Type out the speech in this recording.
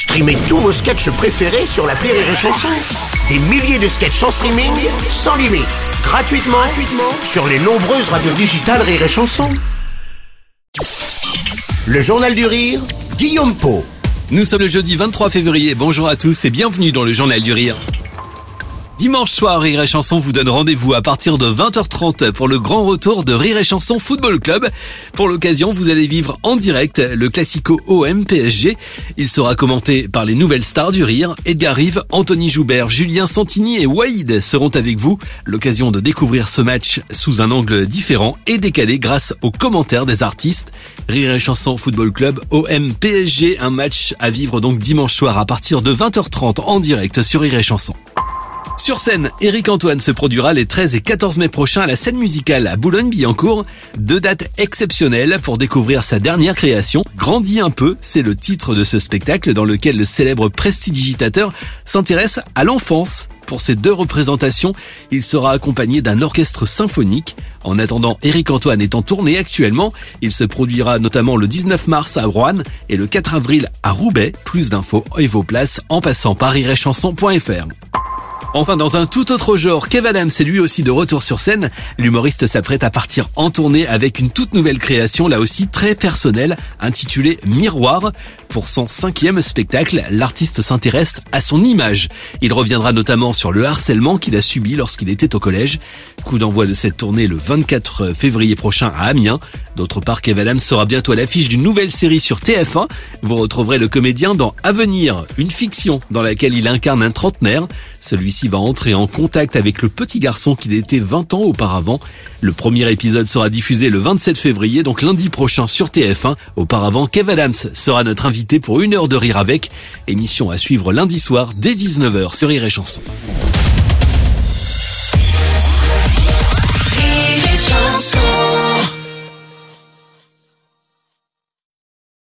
Streamez tous vos sketchs préférés sur la Rire et Chanson. Des milliers de sketchs en streaming, sans limite, gratuitement, gratuitement sur les nombreuses radios digitales Rire et Chanson. Le Journal du Rire, Guillaume Po. Nous sommes le jeudi 23 février, bonjour à tous et bienvenue dans le Journal du Rire. Dimanche soir, Rire et Chanson vous donne rendez-vous à partir de 20h30 pour le grand retour de Rire et Chanson Football Club. Pour l'occasion, vous allez vivre en direct le classico OM PSG. Il sera commenté par les nouvelles stars du rire. Edgar Rive, Anthony Joubert, Julien Santini et Waïd seront avec vous. L'occasion de découvrir ce match sous un angle différent et décalé grâce aux commentaires des artistes. Rire et Chanson Football Club OM PSG, un match à vivre donc dimanche soir à partir de 20h30 en direct sur Rire et Chanson. Sur scène, Eric Antoine se produira les 13 et 14 mai prochains à la scène musicale à Boulogne-Billancourt. Deux dates exceptionnelles pour découvrir sa dernière création. Grandis un peu, c'est le titre de ce spectacle dans lequel le célèbre prestidigitateur s'intéresse à l'enfance. Pour ces deux représentations, il sera accompagné d'un orchestre symphonique. En attendant, Eric Antoine est en tournée actuellement. Il se produira notamment le 19 mars à Rouen et le 4 avril à Roubaix. Plus d'infos et vos places en passant par iréchanson.fr. Enfin, dans un tout autre genre, Kev Adams est lui aussi de retour sur scène. L'humoriste s'apprête à partir en tournée avec une toute nouvelle création, là aussi très personnelle, intitulée Miroir. Pour son cinquième spectacle, l'artiste s'intéresse à son image. Il reviendra notamment sur le harcèlement qu'il a subi lorsqu'il était au collège. Coup d'envoi de cette tournée le 24 février prochain à Amiens. D'autre part, Kev Adams sera bientôt à l'affiche d'une nouvelle série sur TF1. Vous retrouverez le comédien dans Avenir, une fiction dans laquelle il incarne un trentenaire. Celui-ci va entrer en contact avec le petit garçon qu'il était 20 ans auparavant. Le premier épisode sera diffusé le 27 février, donc lundi prochain sur TF1. Auparavant, Kev Adams sera notre invité pour une heure de rire avec. Émission à suivre lundi soir dès 19h sur Rire et Chanson.